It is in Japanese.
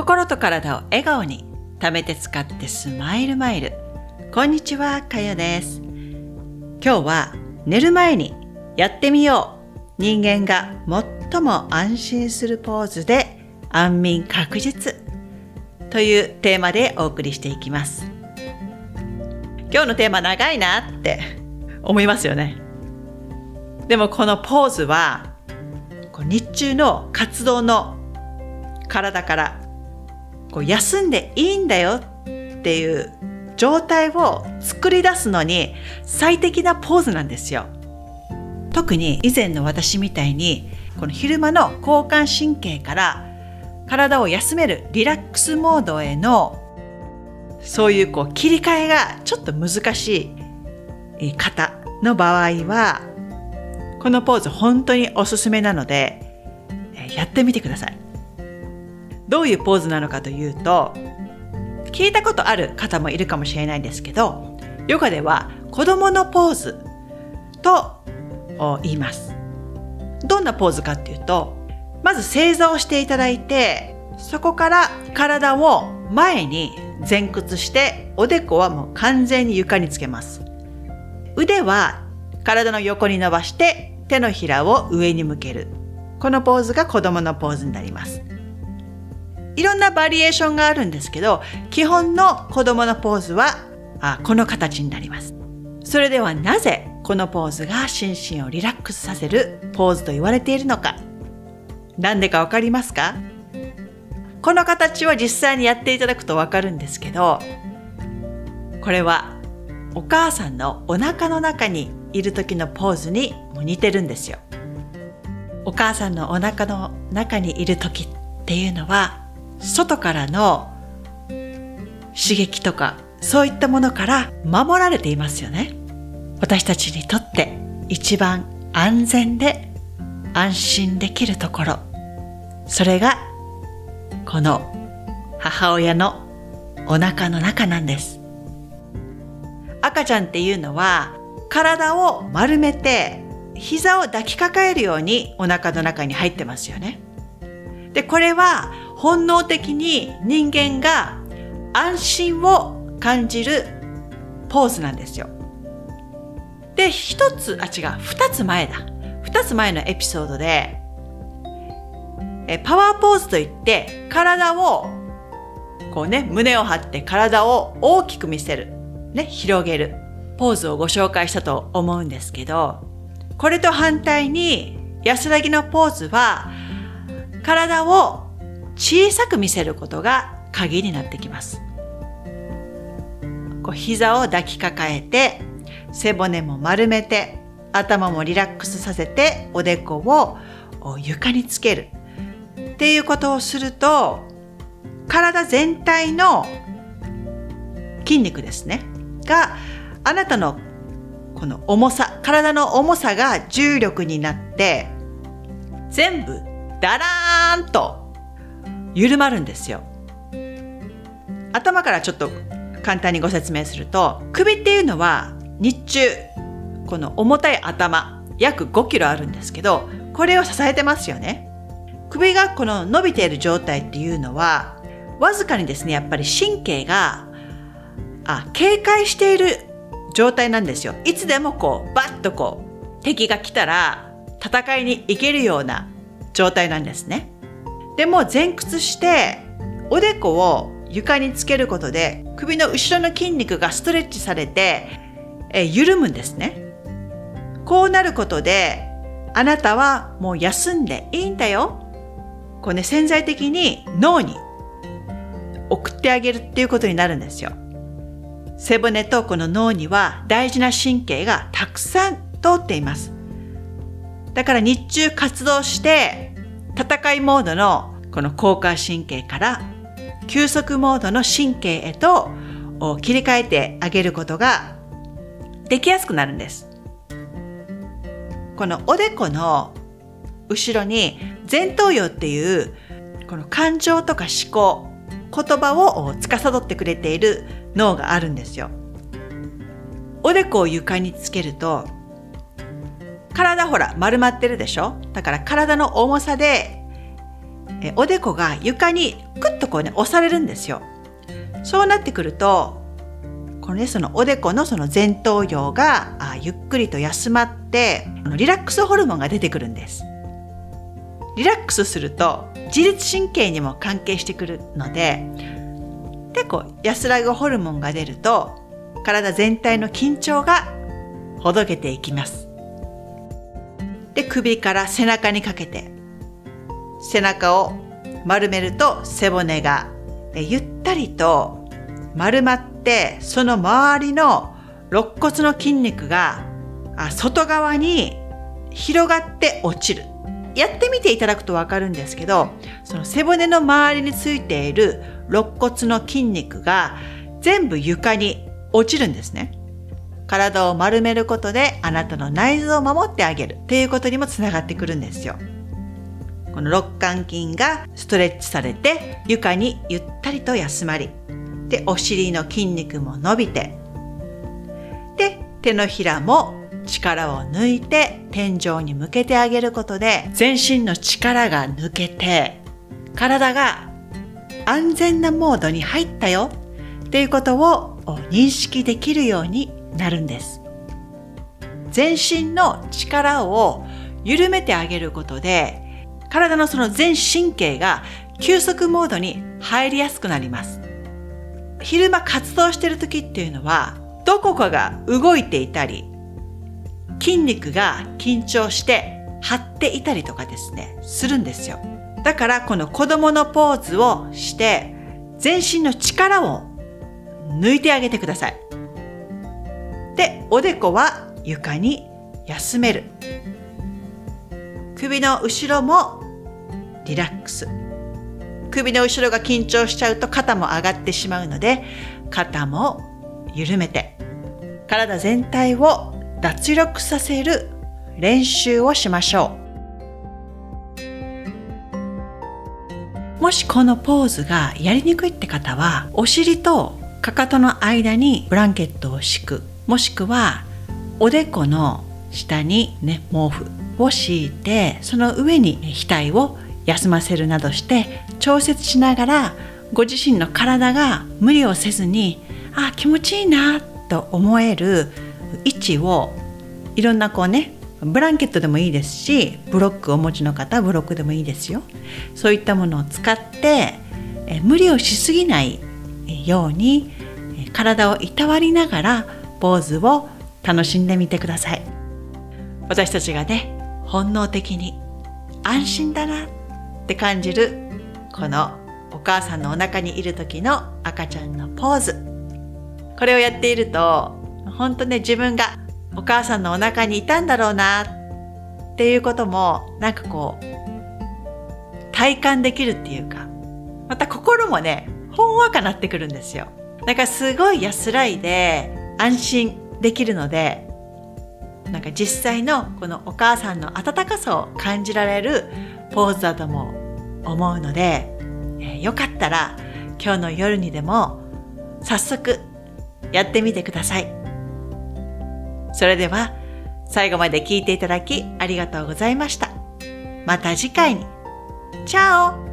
心と体を笑顔に貯めて使ってスマイルマイル。こんにちはかよです。今日は寝る前にやってみよう。人間が最も安心するポーズで安眠確実。というテーマでお送りしていきます。今日のテーマ長いなって思いますよね。でもこのポーズは日中の活動の体からこう休んでいいんだよっていう状態を作り出すのに最適なポーズなんですよ。特に以前の私みたいにこの昼間の交感神経から体を休めるリラックスモードへのそういうこう切り替えがちょっと難しい方の場合はこのポーズ本当におすすめなのでやってみてください。どういうポーズなのかというと聞いたことある方もいるかもしれないんですけどヨガでは子供のポーズと言います。どんなポーズかっていうとまず正座をしていただいてそこから体を前に前屈しておでこはもう完全に床につけます。腕は体の横に伸ばして手のひらを上に向ける。このポーズが子供のポーズになります。いろんなバリエーションがあるんですけど、基本の子供のポーズはあこの形になります。それではなぜこのポーズが心身をリラックスさせるポーズと言われているのか。なんでかわかりますか？この形は実際にやっていただくとわかるんですけど、これはお母さんのお腹の中にいる時のポーズにも似てるんですよ。お母さんのお腹の中にいる時っていうのは外からの刺激とかそういったものから守られていますよね。私たちにとって一番安全で安心できるところ。それがこの母親のお腹の中なんです。赤ちゃんっていうのは体を丸めて膝を抱きかかえるようにお腹の中に入ってますよね。でこれは本能的に人間が安心を感じるポーズなんですよ。で、一つ、あ、違う、二つ前だ。二つ前のエピソードで、えパワーポーズといって、体を、こうね、胸を張って体を大きく見せる。ね、広げる。ポーズをご紹介したと思うんですけど、これと反対に、安らぎのポーズは、体を小さく見せることが鍵になってきます。こう膝を抱きかかえて背骨も丸めて頭もリラックスさせておでこを床につけるっていうことをすると体全体の筋肉ですねがあなたのこの重さ体の重さが重力になって全部ダラーンと緩まるんですよ。頭からちょっと簡単にご説明すると首っていうのは日中この重たい頭約5キロあるんですけどこれを支えてますよね。首がこの伸びている状態っていうのはわずかにですねやっぱり神経があ警戒している状態なんですよ。いつでもこうバッとこう敵が来たら戦いに行けるような状態なんですね。でも前屈しておでこを床につけることで首の後ろの筋肉がストレッチされてえ緩むんですね。こうなることであなたはもう休んでいいんだよ。こうね潜在的に脳に送ってあげるっていうことになるんですよ。背骨とこの脳には大事な神経がたくさん通っています。だから日中活動して戦いモードのこの交感神経から休息モードの神経へと切り替えてあげることができやすくなるんです。このおでこの後ろに前頭葉っていうこの感情とか思考言葉を司ってくれている脳があるんですよ。おでこを床につけると体ほら丸まってるでしょ？だから体の重さでえおでこが床にクッとこうね押されるんですよ。そうなってくるとこのねそのおでこのその前頭葉があゆっくりと休まってリラックスホルモンが出てくるんです。リラックスすると自律神経にも関係してくるのででこう安らぐホルモンが出ると体全体の緊張がほどけていきます。で首から背中にかけて背中を丸めると背骨がゆったりと丸まってその周りの肋骨の筋肉が外側に広がって落ちる。やってみていただくとわかるんですけど、その背骨の周りについている肋骨の筋肉が全部床に落ちるんですね。体を丸めることであなたの内臓を守ってあげるっていうことにもつながってくるんですよ。この肋間筋がストレッチされて床にゆったりと休まり、で、お尻の筋肉も伸びて、で、手のひらも力を抜いて天井に向けてあげることで全身の力が抜けて体が安全なモードに入ったよっていうことを認識できるようになるんです。全身の力を緩めてあげることで体のその全神経が休息モードに入りやすくなります。昼間活動してる時っていうのはどこかが動いていたり筋肉が緊張して張っていたりとかですねするんですよ。だからこの子供のポーズをして全身の力を抜いてあげてください。で、おでこは床に休める。首の後ろもリラックス。首の後ろが緊張しちゃうと肩も上がってしまうので、肩も緩めて、体全体を脱力させる練習をしましょう。もしこのポーズがやりにくいって方はお尻とかかとの間にブランケットを敷くもしくはおでこの下にね毛布を敷いてその上に額を休ませるなどして調節しながらご自身の体が無理をせずにあ気持ちいいなと思える位置をいろんなこうねブランケットでもいいですしブロックをお持ちの方はブロックでもいいですよ。そういったものを使ってえ無理をしすぎないように体をいたわりながらポーズを楽しんでみてください。私たちがね本能的に安心だなって感じるこのお母さんのお腹にいる時の赤ちゃんのポーズ。これをやっていると本当ね自分がお母さんのお腹にいたんだろうなっていうこともなんかこう体感できるっていうかまた心もねほんわかなってくるんですよ。だからすごい安らいで安心できるのでなんか実際のこのお母さんの温かさを感じられるポーズだとも思うので、えー、よかったら今日の夜にでも早速やってみてください。それでは最後まで聞いていただきありがとうございました。また次回に。チャオ